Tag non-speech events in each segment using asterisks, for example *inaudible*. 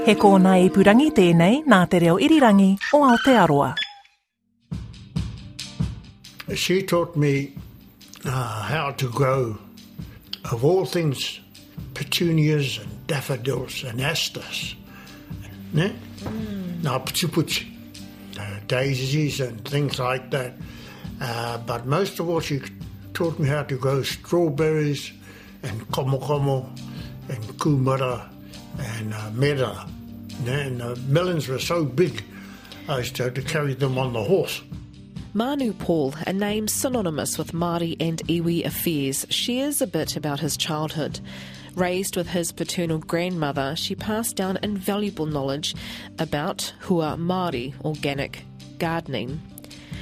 He kōna i purangi tēnei nā te reo irirangi o Aotearoa. She taught me uh, how to grow, of all things, petunias and daffodils and asters. Ne? Mm. Nā puchi uh, daisies and things like that. Uh, but most of all, she taught me how to grow strawberries and komo and kumara and uh, mera. And the melons were so big, I used to have to carry them on the horse. Maanu Paul, a name synonymous with Māori and iwi affairs, shares a bit about his childhood. Raised with his paternal grandmother, she passed down invaluable knowledge about hua Māori, organic gardening.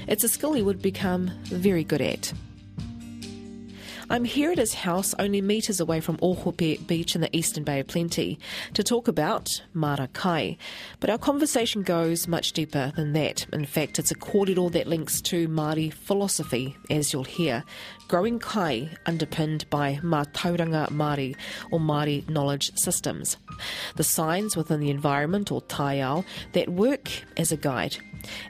It's a skill he would become very good at. I'm here at his house, only metres away from Ohope Beach in the eastern Bay of Plenty, to talk about Mara Kai. But our conversation goes much deeper than that. In fact, it's a kōrero that links to Māori philosophy, as you'll hear. Growing kai underpinned by Mātauranga Māori or Māori knowledge systems. The signs within the environment or taiao that work as a guide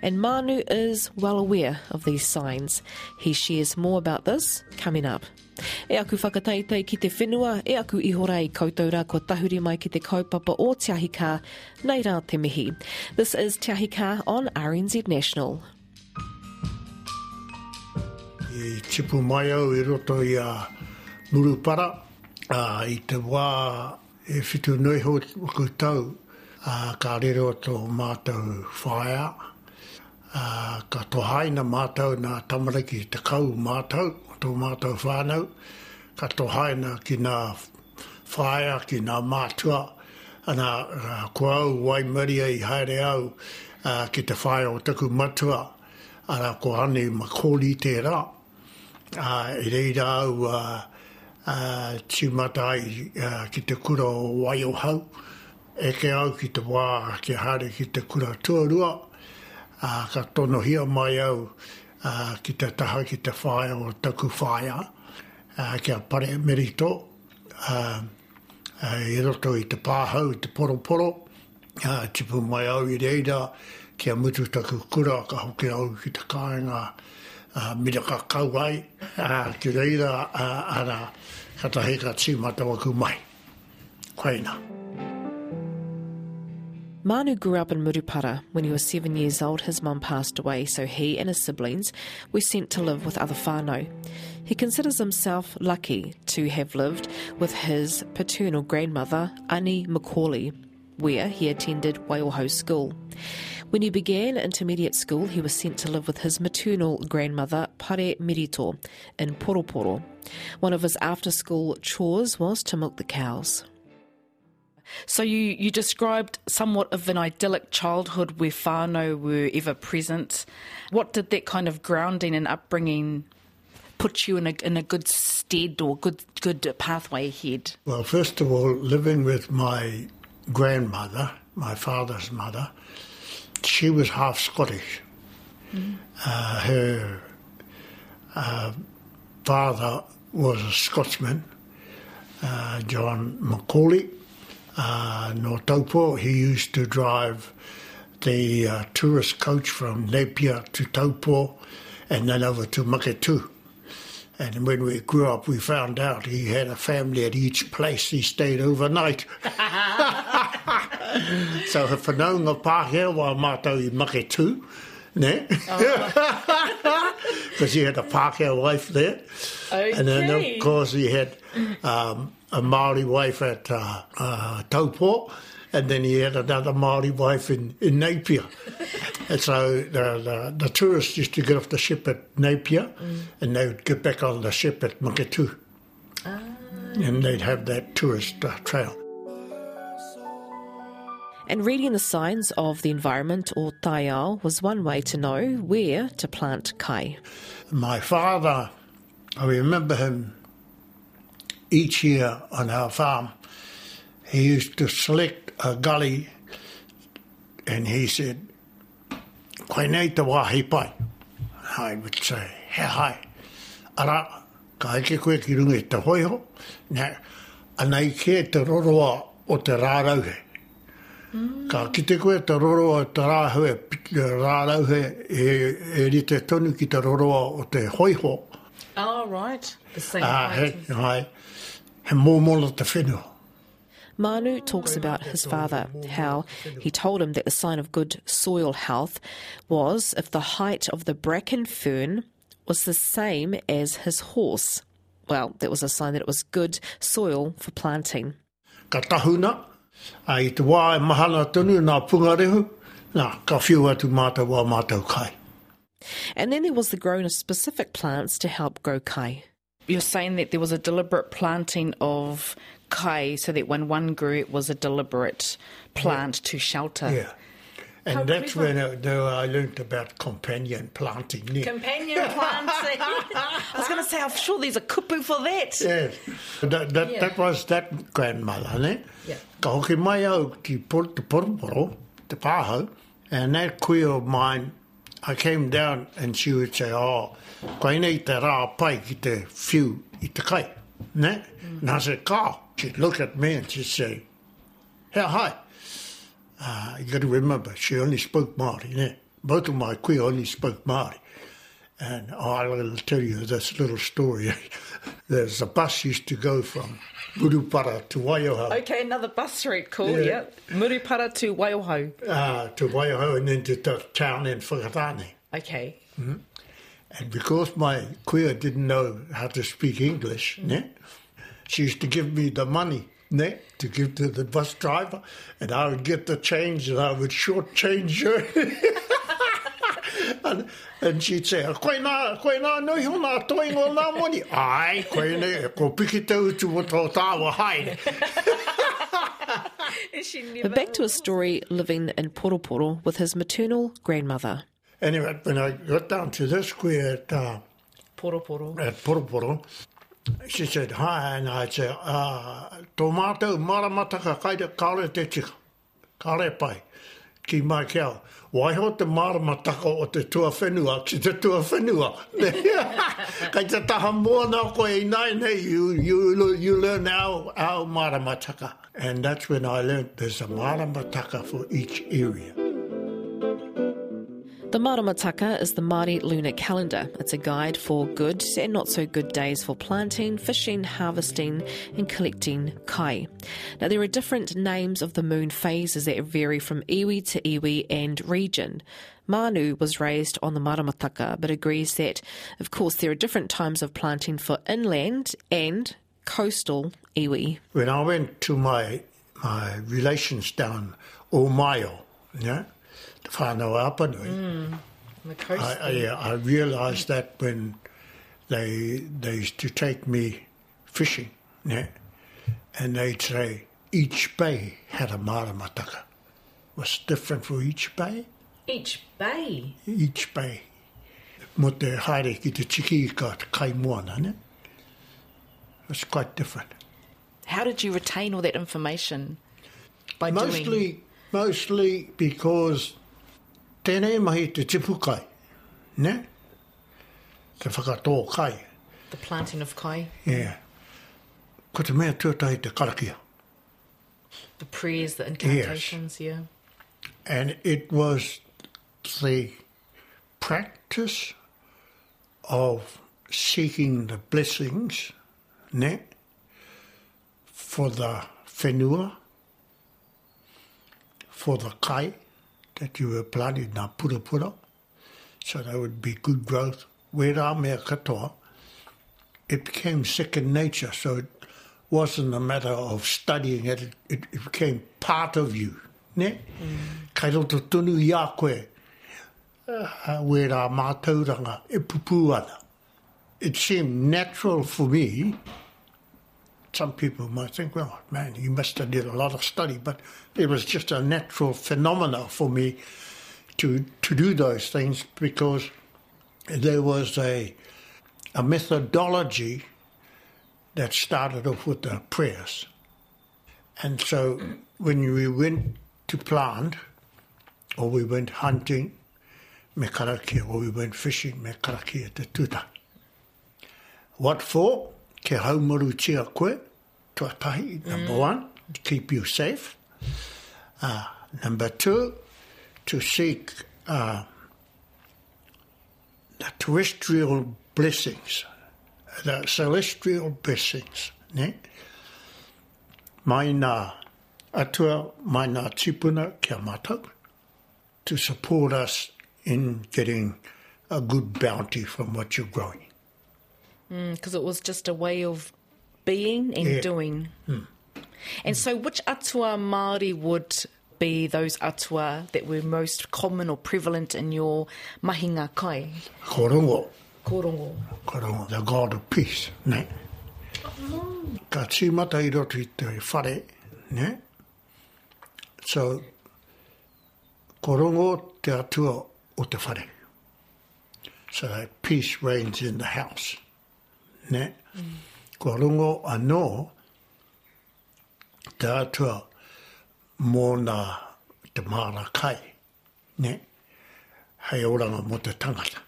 and Maanu is well aware of these signs. He shares more about this coming up. E aku whakataitei ki te whenua, e aku ihora i koutou rā ko tahuri mai ki te kaupapa o Tiahika, Ahi nei rā te mihi. This is Tiahika on RNZ National. I tipu mai au i roto i a Murupara, a i te wā e whitu nui ho tau, a ka rero tō mātou whaia, a ka tohaina mātou nā tamariki te kau mātou, tō mātou whānau, ka tō haina ki ngā whaia, ki ngā mātua, ana uh, ko au wai maria i haere au uh, ki te whaia o taku matua, ana ko ane makoli tērā. Uh, I reira au uh, uh, timatai uh, ki te kura o wai o hau, e ke au ki te wā ki haere ki te kura tuarua, uh, ka tono hia mai au uh, ki te taha ki te whaia o taku whaia, uh, kia pare merito, uh, uh, i roto i te pāhau, i te poroporo, uh, tipu mai au i reira, kia mutu taku kura, ka hoki au ki te kāinga, uh, mira ka kauai, uh, ki reira, uh, ana, katahe ka tīmata waku mai. Koina. Koina. Maanu grew up in Murupara. When he was seven years old, his mum passed away, so he and his siblings were sent to live with other whānau. He considers himself lucky to have lived with his paternal grandmother, Ani Macaulay, where he attended Waiōhau School. When he began intermediate school, he was sent to live with his maternal grandmother, Pare Merito, in Poroporo. One of his after school chores was to milk the cows. So you, you described somewhat of an idyllic childhood where whānau were ever present. What did that kind of grounding and upbringing put you in a, in a good stead or good, good pathway ahead? Well, first of all, living with my grandmother, my father's mother, she was half Scottish. Mm. Uh, her uh, father was a Scotsman, uh, John Macaulay, uh, Taupo. He used to drive the uh, tourist coach from Napier to Taupo and then over to Maketu. And when we grew up, we found out he had a family at each place he stayed overnight. *laughs* so if he whanaunga pāhea wa mātou i Maketu, ne? *laughs* Because he had a Pākehā wife there. Okay. And then, of course, he had um, a Maori wife at uh, uh, Taupo, and then he had another Maori wife in, in Napier. *laughs* and so the, the, the, tourists used to get off the ship at Napier, mm. and they would get back on the ship at Maketu. Ah. And they'd have that tourist uh, trail. And reading the signs of the environment or taiao was one way to know where to plant kai. My father, I remember him each year on our farm, he used to select a gully and he said, Koe nei te wāhi pai. I would say, he hai. Ara, ka eke koe ki runga te hoiho, ne, anai ke te roroa o te rārauhe. Mm. Ka ki te koe te roroa te rāhue, rārau he, e, e ri te tonu ki te roroa o te hoiho. Oh, right. The same Ah, he, height. hai, Maanu talks about his father, how he told him that the sign of good soil health was if the height of the bracken fern was the same as his horse. Well, that was a sign that it was good soil for planting. Ka tahuna, a i te wā mahana tonu nā pungarehu, nā ka whiu atu mātou wā mātou kai. And then there was the growing of specific plants to help grow kai. You're saying that there was a deliberate planting of kai so that when one grew, it was a deliberate plant to shelter. Yeah. And How that's clever. when I, though I learnt about companion planting. ne? Companion *laughs* planting. *laughs* I was going to say, I'm sure there's a kupu for that. Yes. That, that, Yeah. that was that grandmother, ne? Yeah. Ka hoki mai au ki por, te poroporo, te pāhau, and that queer of mine, I came down and she would say, oh, koe nei te rā pai ki te whiu i te kai, ne? Mm. And I said, ka. She'd look at me and she'd say, how high? Uh, you got to remember, she only spoke Māori, ne? Both of my queer only spoke Māori. And I'll tell you this little story. *laughs* There's a bus used to go from Murupara to Waiohau, Okay, another bus route. Cool, Yeah. yeah. Murupara to Waiohau. uh, to Waiohau and then to the town in Whakatane. Okay. And because my queer didn't know how to speak English, ne, she used to give me the money ne, to give to the bus driver, and I would get the change and I would shortchange her. *laughs* and, and she'd say, koe nā, koe nā nui hona toi ngō nā moni. Ai, koe ne, ko piki te utu o tō tāwa haere. But back to his story living in Poroporo with his maternal grandmother. Anyway, when I got down to this queer at, uh, Poroporo. at Poroporo, she said, hi, and I said, uh, tō mātou maramataka kaira kāre te tika, kāre pai, ki mai kia. Waiho te maramataka o te tua whenua, ki te tua whenua. *laughs* Kai te taha mua nā koe i nai nei, you, you, you learn our, our maramataka. And that's when I learned there's a maramataka for each area. The Maramataka is the Māori lunar calendar. It's a guide for good and not so good days for planting, fishing, harvesting, and collecting kai. Now, there are different names of the moon phases that vary from iwi to iwi and region. Maanu was raised on the Maramataka, but agrees that, of course, there are different times of planting for inland and coastal iwi. when I went to my my relations down Omaio, yeah, whānau Apanui, On the coast. I, I, I realised that when they they used to take me fishing, yeah, and they'd say each bay had a maramataka. Was different for each bay. Each bay. Each bay. Mo te haere ki te tiki ka te kaimuana, ne? It's quite different. How did you retain all that information? By doing. Mostly, mostly because tēnei mahi te tipu kai, ne? Te whakatō kai, The planting of kai, yeah. Ko te mea tuatai te karakia. the prayers, the incantations, yeah. And it was the practice of seeking the blessings, ne? For the whenua, for the kai that you were planting na pura pura, so there would be good growth. Where mea katoa, it became second nature, so it wasn't a matter of studying it, it, it became part of you. Ne? Mm. Kai roto tunu i a koe, uh, where mātauranga e pupu ana. It seemed natural for me some people might think, well, man, you must have did a lot of study, but it was just a natural phenomena for me to to do those things because there was a a methodology that started off with the prayers. And so when we went to plant or we went hunting, me karakia, or we went fishing, me karakia te tuta. What for? Ke haumaru tia koe, tuatahi, number one, to keep you safe. Uh, Number two, to seek uh, the terrestrial blessings, the celestial blessings. Ne? Mai nā atua, mai nā tipuna kia to support us in getting a good bounty from what you're growing. Because it was just a way of being and Yeah. doing. And so, which atua Māori would be those atua that were most common or prevalent in your mahinga kai? Korongo, Korongo. korongo, the God of peace. Ne? Ka tīmata i roto i te whare, ne? So, korongo te atua o te whare. So that peace reigns in the house. Ne? Anō, mō nā te māra kai. Ne? Hei oranga mo te tangata.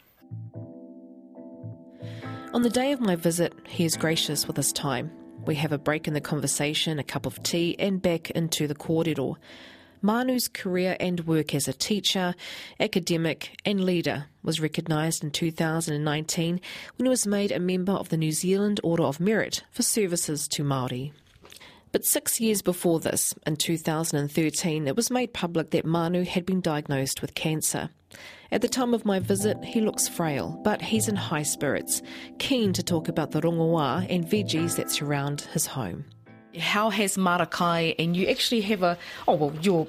On the day of my visit, he is gracious with his time. We have a break in the conversation, a cup of tea, and back into the corridor. Maanu's career and work as a teacher, academic, and leader was recognised in 2019 when he was made a member of the New Zealand Order of Merit for services to Māori. But six years before this, in 2013, it was made public that Maanu had been diagnosed with cancer. At the time of my visit, he looks frail, but he's in high spirits, keen to talk about the rongoā and veggies that surround his home. How has Marakai, and you actually have a, oh, well, you're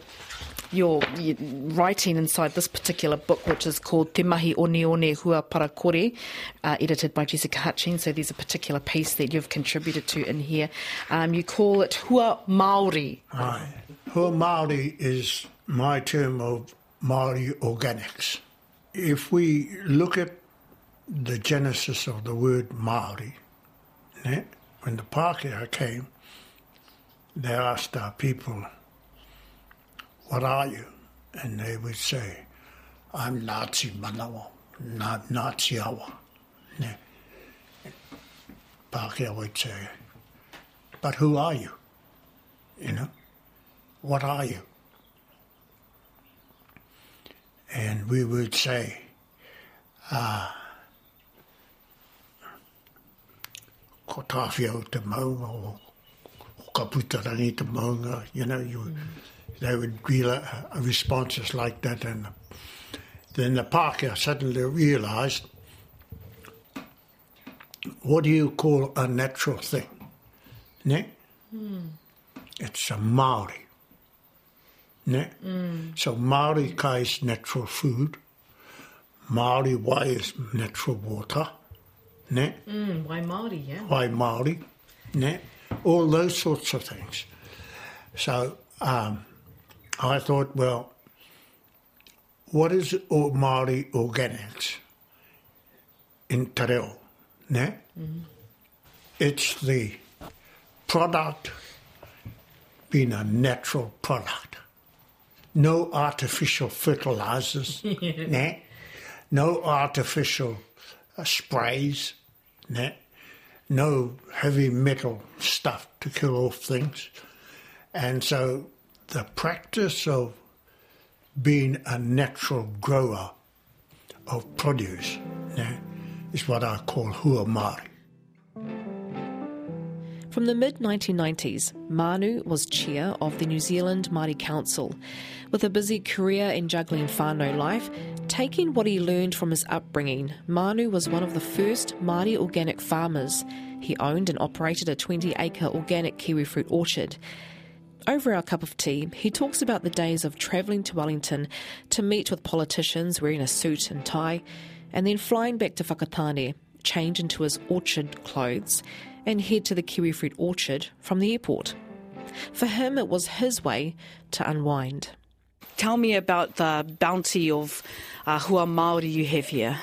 you're writing inside this particular book, which is called Te Mahi One Hua Parakore, uh, edited by Jessica Hutchings. So there's a particular piece that you've contributed to in here. Um, you call it Hua Maori. Aye. Hua Māori is my term of Māori organics. If we look at the genesis of the word Māori, when the Pākehā came, they asked our people, what are you? And they would say, I'm Ngāti Manawa, Na- Ngāti Awa. Ne. Would say, but who are you? You know? What are you? And we would say, ah, ko tawhia o te maunga o, o ka putarangi te maunga, you know, you, they would reel a, a responses like that. And then the Pākehā suddenly realised, what do you call a natural thing? Ne? It's a Maori. Ne? So Maori kai is natural food. Maori wai is natural water. Ne? Mm, why Maori, yeah. Wai Maori. Ne? All those sorts of things. So um, I thought, well, what is o- Maori organics in Te Reo? Ne? It's the product being a natural product. No artificial fertilizers, *laughs* ne? no artificial uh, sprays, ne? No heavy metal stuff to kill off things. And so the practice of being a natural grower of produce ne, is what I call hua Māori. From the mid 1990s, Maanu was chair of the New Zealand Māori Council. With a busy career in juggling whānau life, taking what he learned from his upbringing, Maanu was one of the first Māori organic farmers. He owned and operated a 20 acre organic kiwi fruit orchard. Over our cup of tea, he talks about the days of travelling to Wellington to meet with politicians wearing a suit and tie, and then flying back to Whakatane, change into his orchard clothes, and head to the kiwi fruit orchard from the airport. For him, it was his way to unwind. Tell me about the bounty of uh, Hua Maori you have here.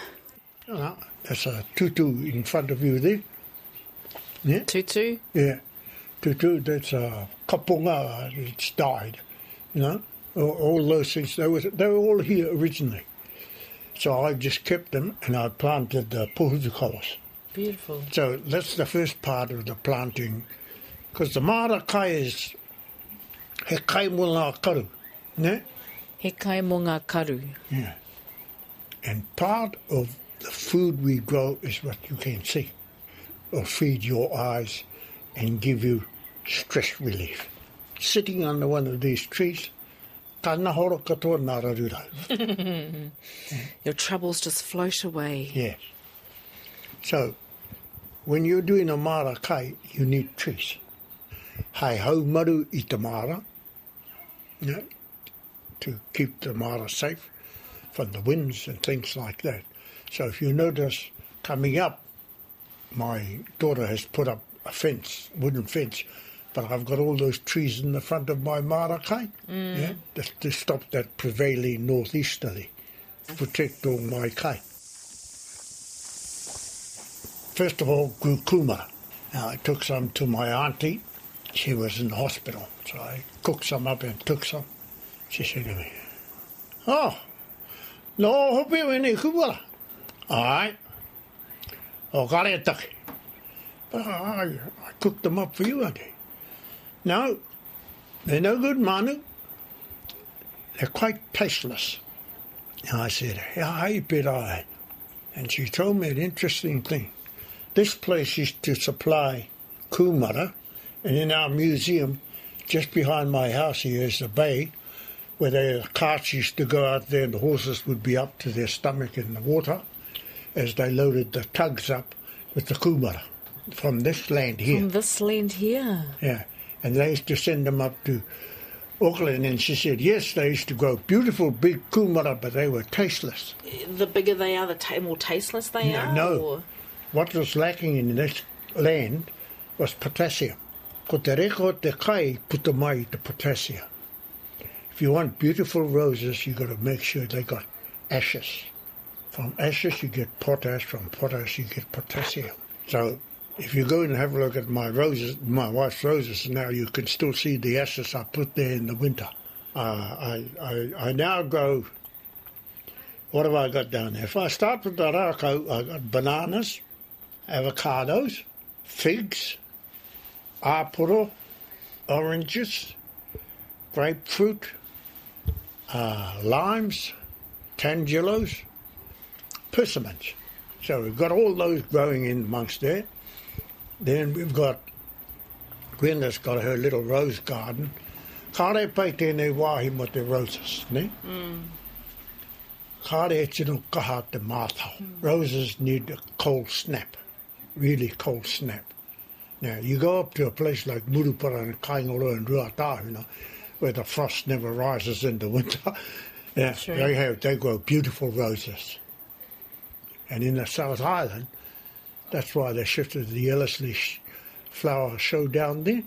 Uh, there's a tutu in front of you there. Yeah, Tutu? yeah. Tutu, that's a kapunga, it's died. You know, all, all those things, they were, they were all here originally. So I just kept them and I planted the pohutukawas. Beautiful. So that's the first part of the planting. Because the mara kai is he kai mo ngā karu. Ne? He kai mo ngā karu. Yeah. And part of the food we grow is what you can see, or feed your eyes and give you stress relief. Sitting under one of these trees, kana horo katoa nā rarura. *laughs* Your troubles just float away. Yes. So, when you're doing a mara kai, you need trees. Hai hau maru i te mara, yeah, to keep the mara safe from the winds and things like that. So if you notice coming up, my daughter has put up a fence, wooden fence, but I've got all those trees in the front of my mara marakai, mm. yeah, to, to stop that prevailing northeasterly, protect all my kai. First of all, grew. Now I took some to my auntie. She was in the hospital, so I cooked some up and took some. She said to me, "Oh, no, hope you any kumara." All right. Oh, got it. But I, I cooked them up for you, auntie. No, they're no good, Maanu. They're quite tasteless. And I said, "How bit I?" And she told me an interesting thing. This place used to supply kumara, and in our museum, just behind my house here is the bay, where the carts used to go out there and the horses would be up to their stomach in the water as they loaded the tugs up with the kumara from this land here. From this land here. Yeah, and they used to send them up to Auckland, and she said, yes, they used to grow beautiful big kumara, but they were tasteless. The bigger they are, the ta- more tasteless they No, are? no. or- What was lacking in this land was potassium. Ko te te kai puta mai the potassium. If you want beautiful roses, you've got to make sure they got ashes. From ashes you get potash, from potash you get potassium. So if you go and have a look at my roses, my wife's roses now, you can still see the ashes I put there in the winter. Uh, I, I, I now go, what have I got down there? If I start with the rako, I got bananas, avocados, figs, apuro, oranges, grapefruit, uh, limes, tangelos, persimmons. So we've got all those growing in amongst there. Then we've got Gwenda's got her little rose garden. Kare pai tēnei wāhi mo te roses, ne? Kare e tino kaha te mātau. Roses need a cold snap, really cold snap. Now, you go up to a place like Murupara and Kaingoro and Ruatahuna, where the frost never rises in the winter. *laughs* yeah, Sure. they have they grow beautiful roses. And in the South Island, that's why they shifted the Ellerslie flower show down there,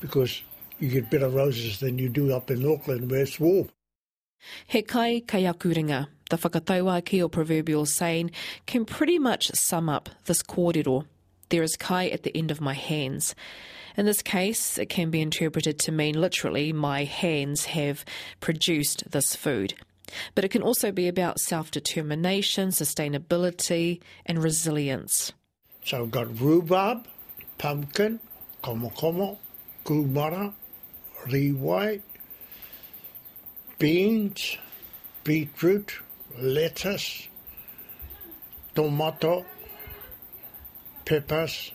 because you get better roses than you do up in Auckland where it's warm. He kai kai. The whakatauaki or proverbial saying can pretty much sum up this kōrero. There is kai at the end of my hands. In this case, it can be interpreted to mean literally, my hands have produced this food. But it can also be about self determination, sustainability, and resilience. So we've got rhubarb, pumpkin, komokomo, kumara, riwai, beans, beetroot, lettuce, tomato, peppers.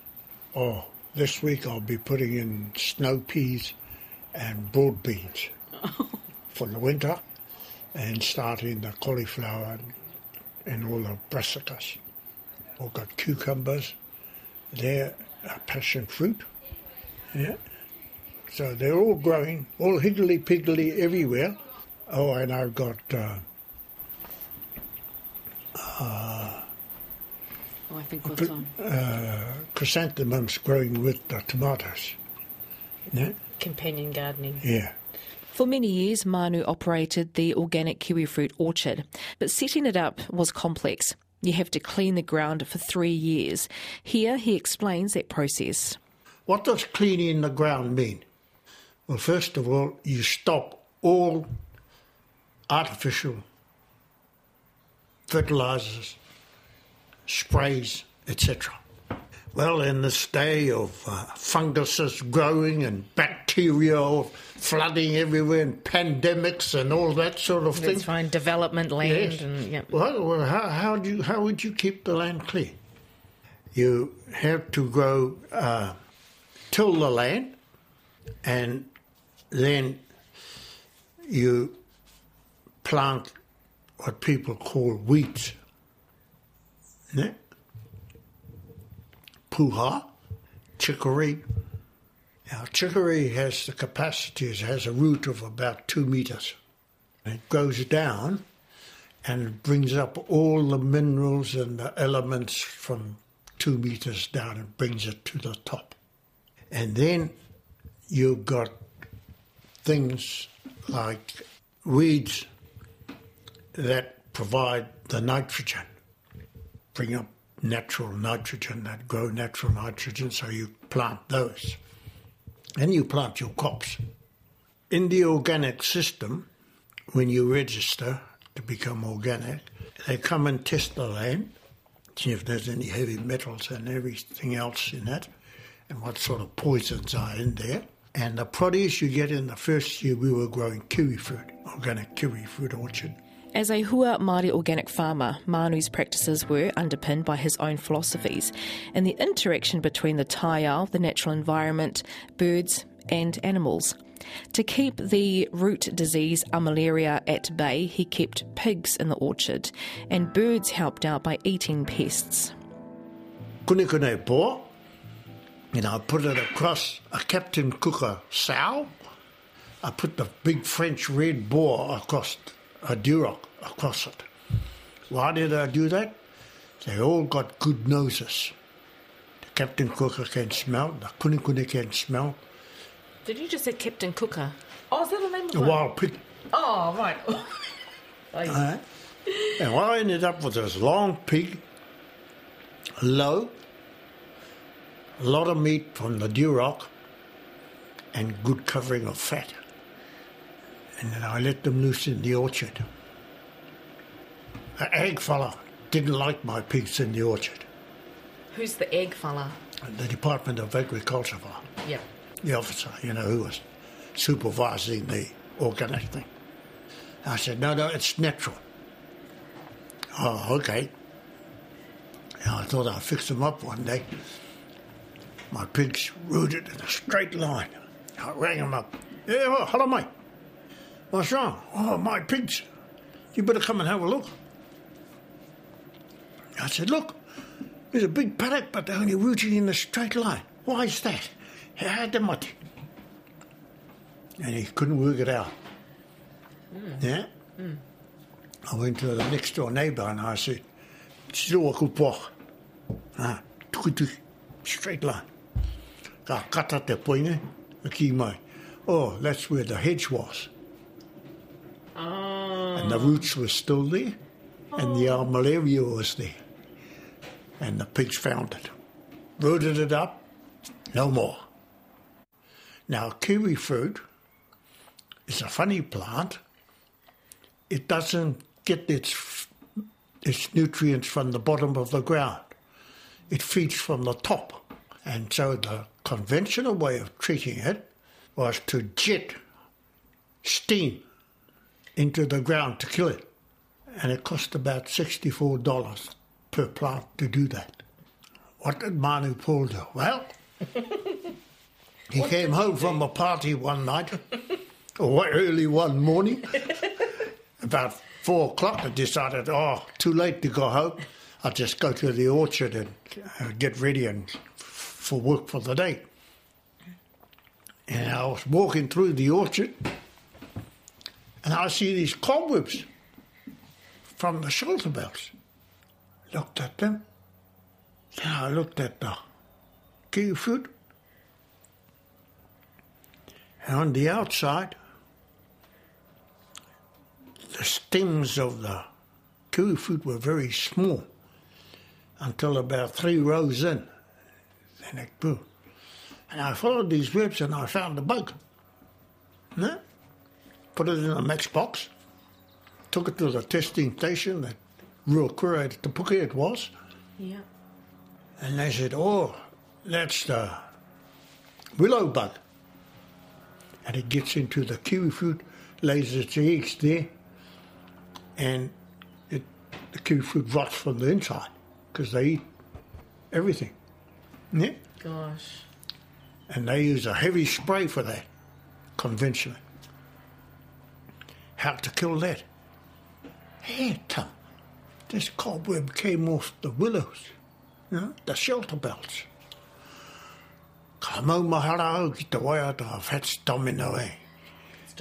Oh, this week I'll be putting in snow peas and broad beans *laughs* for the winter and starting the cauliflower and, and all the brassicas. We've got cucumbers, they're a passion fruit. Yeah. So they're all growing, all higgly piggly everywhere. Oh, and I've got uh, Oh, I think what's on? uh, chrysanthemums growing with the tomatoes. Yeah. Companion gardening. yeah. For many years, Maanu operated the organic kiwi fruit orchard, but setting it up was complex. You have to clean the ground for three years. Here, he explains that process. What does cleaning the ground mean? Well, first of all, you stop all artificial fertilizers, sprays, etc. Well, in this day of uh, funguses growing and bacteria flooding everywhere and pandemics and all that sort of thing. That's fine. Development land Yes. and yeah. Well, well how, how, do you, how would you keep the land clean? You have to grow, uh, till the land, and then you plant what people call weeds. Yeah? Puha, chicory. Now, chicory has the capacity, it has a root of about two meters. It goes down and brings up all the minerals and the elements from two meters down and brings it to the top. And then you've got things like weeds that provide the nitrogen, bring up natural nitrogen, that grow natural nitrogen, so you plant those. And you plant your crops. In the organic system, when you register to become organic, they come and test the land, see if there's any heavy metals and everything else in it, and what sort of poisons are in there. And the produce you get in the first year, we were growing kiwi fruit, organic kiwi fruit orchard. As a Hua Māori organic farmer, Maanu's practices were underpinned by his own philosophies and the interaction between the taiao, the natural environment, birds, and animals. To keep the root disease Armillaria at bay, he kept pigs in the orchard, and birds helped out by eating pests. Kune kune po, and I put it across a Captain Cooker sow. I put the big French red boar across a Duroc across it. Why did I do that? They all got good noses. The Captain Cooker can smell, the Kune can smell, Did you just say Captain Cooker? Oh, is that the name of the wild pig. Oh, right. *laughs* Alright. And I ended up with this long pig, low, a lot of meat from the Duroc, and good covering of fat. And then I let them loose in the orchard. The egg fella didn't like my pigs in the orchard. Who's the egg fella? The Department of Agriculture fella, Yeah. the officer, you know, who was supervising the organic thing. I said, no, no, it's natural. Oh, okay. And I thought I'd fix them up one day. My pigs rooted in a straight line. I rang them up. Yeah, well, hello, mate. What's wrong? Oh, my pigs. You better come and have a look. I said, look, there's a big paddock, but they're only rooting in a straight line. Why is that? How the mud? And he couldn't work it out. Yeah? I went to the next door neighbour and I said. Ah, straight line. Ka kata te poinga, a ki mai. Oh, that's where the hedge was. Oh. And the roots were still there, and the uh, malaria was there. And the pigs found it. Rooted it up, no more. Now, kiwi fruit is a funny plant. It doesn't get its, its nutrients from the bottom of the ground. It feeds from the top. And so the conventional way of treating it was to jet steam into the ground to kill it. And it cost about $64 per plant to do that. What did Maanu Paul do? Well, *laughs* he came home from a party one night, or early one morning, *laughs* about four o'clock, and decided, oh, too late to go home. I'll just go to the orchard and uh, get ready and for work for the day. And I was walking through the orchard, and I see these cobwebs from the shelter bells. Looked at them. Then I looked at the kiwi fruit. And on the outside, the stems of the kiwi fruit were very small until about three rows in. Then it grew. And I followed these webs and I found the bug. No? Put it in a matchbox, took it to the testing station at Ruakura at Te Puke it was, Yeah. and they said, oh, That's the willow bug. And it gets into the kiwi fruit, lays its eggs there, and it, the kiwi fruit rots from the inside because they eat everything. Yeah? Gosh. And they use a heavy spray for that, conventionally. How to kill that? Hey, Tom, this cobweb came off the willows, you know, the shelter belts. Ka mau mahara au ki te waiata, if that's domino, eh?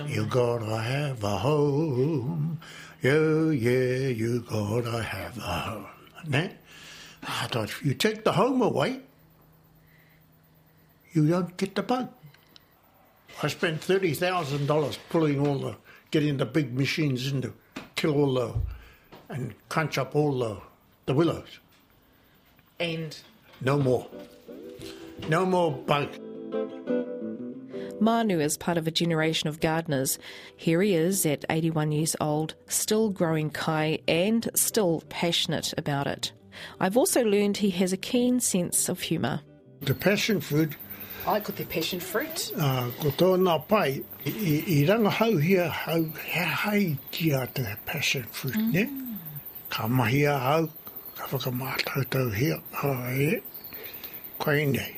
You gotta have a home. Yeah, yeah, you gotta have a home. Ne? I thought if you take the home away, you don't get the bug. I spent thirty thousand dollars pulling all the, getting the big machines in to kill all the, and crunch up all the, the willows. And No more. No more bug. Maanu is part of a generation of gardeners. Here he is at 81 years old, still growing kai and still passionate about it. I've also learned he has a keen sense of humour. The passion fruit, I got the passion fruit. uh, ko tōna pai, i, i, i ranga hau hia, hau, he hai kia te passion fruit, ne? Ka mahia hau, ka whakamātau tau hia, hae, koe nei.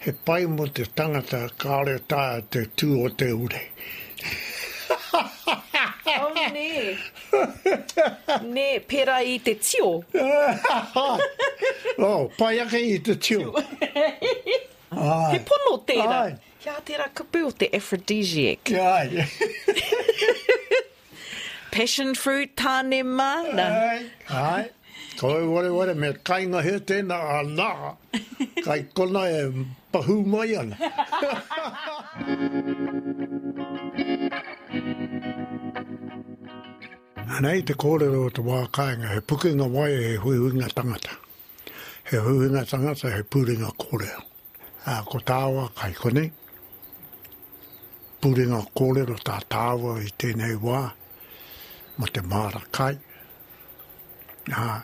He pai mo te tangata kāre tā te tū o te ure. Oh, ne. ne, pera i te tio. *laughs* oh, pai ake i te tio. *laughs* He pono tērā. Ai. Kia tērā kupu o te aphrodisiac. Ai. *laughs* Passion fruit, tāne mana. Ai. Ai. Koe ware ware me kainga he tēnā a nā. Kai kona e pahu mai ana. *laughs* Anei te kōrero o te wā kāinga, he pukinga mai e he huiwinga tangata. He huiwinga tangata he pūringa kōrero. A ko tāua kai kone. Pūringa kōrero tā tāua i tēnei wā. Mo te māra kai. a,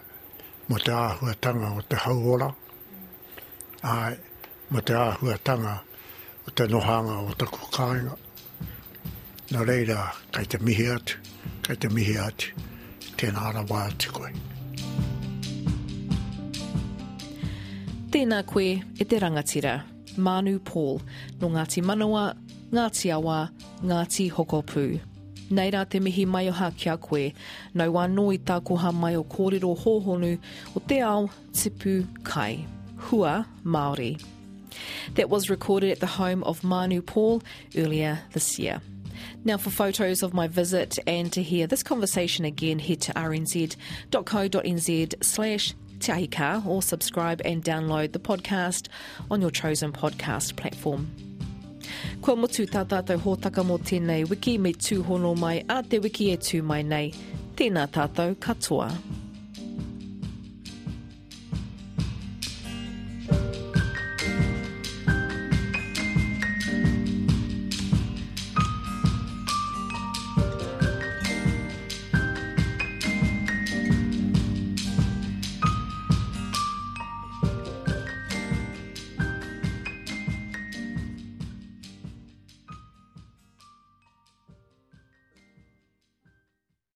mo te āhuatanga o te hauora. a, mo te āhuatanga o te nohanga o te kukāinga. Nā reira, kai te mihi atu, kai te mihi atu, tēnā rawa atu koe. Tēnā koe e te rangatira, Maanu Paul, no Ngāti Manawa, Ngāti Awa, Ngāti Hokopū. Nei rā te mihi mai o hā kia koe, nau anō i tā koha mai o kōrero hōhonu o te ao tipu kai. Hua Māori. That was recorded at the home of Maanu Paul earlier this year. Now, for photos of my visit and to hear this conversation again, head to rnz.co.nz slash Te Ahika, or subscribe and download the podcast on your chosen podcast platform. Kua motu tā tātou hōtaka mō tēnei wiki me tūhono mai a te wiki e tū mai nei. Tēnā tātou katoa.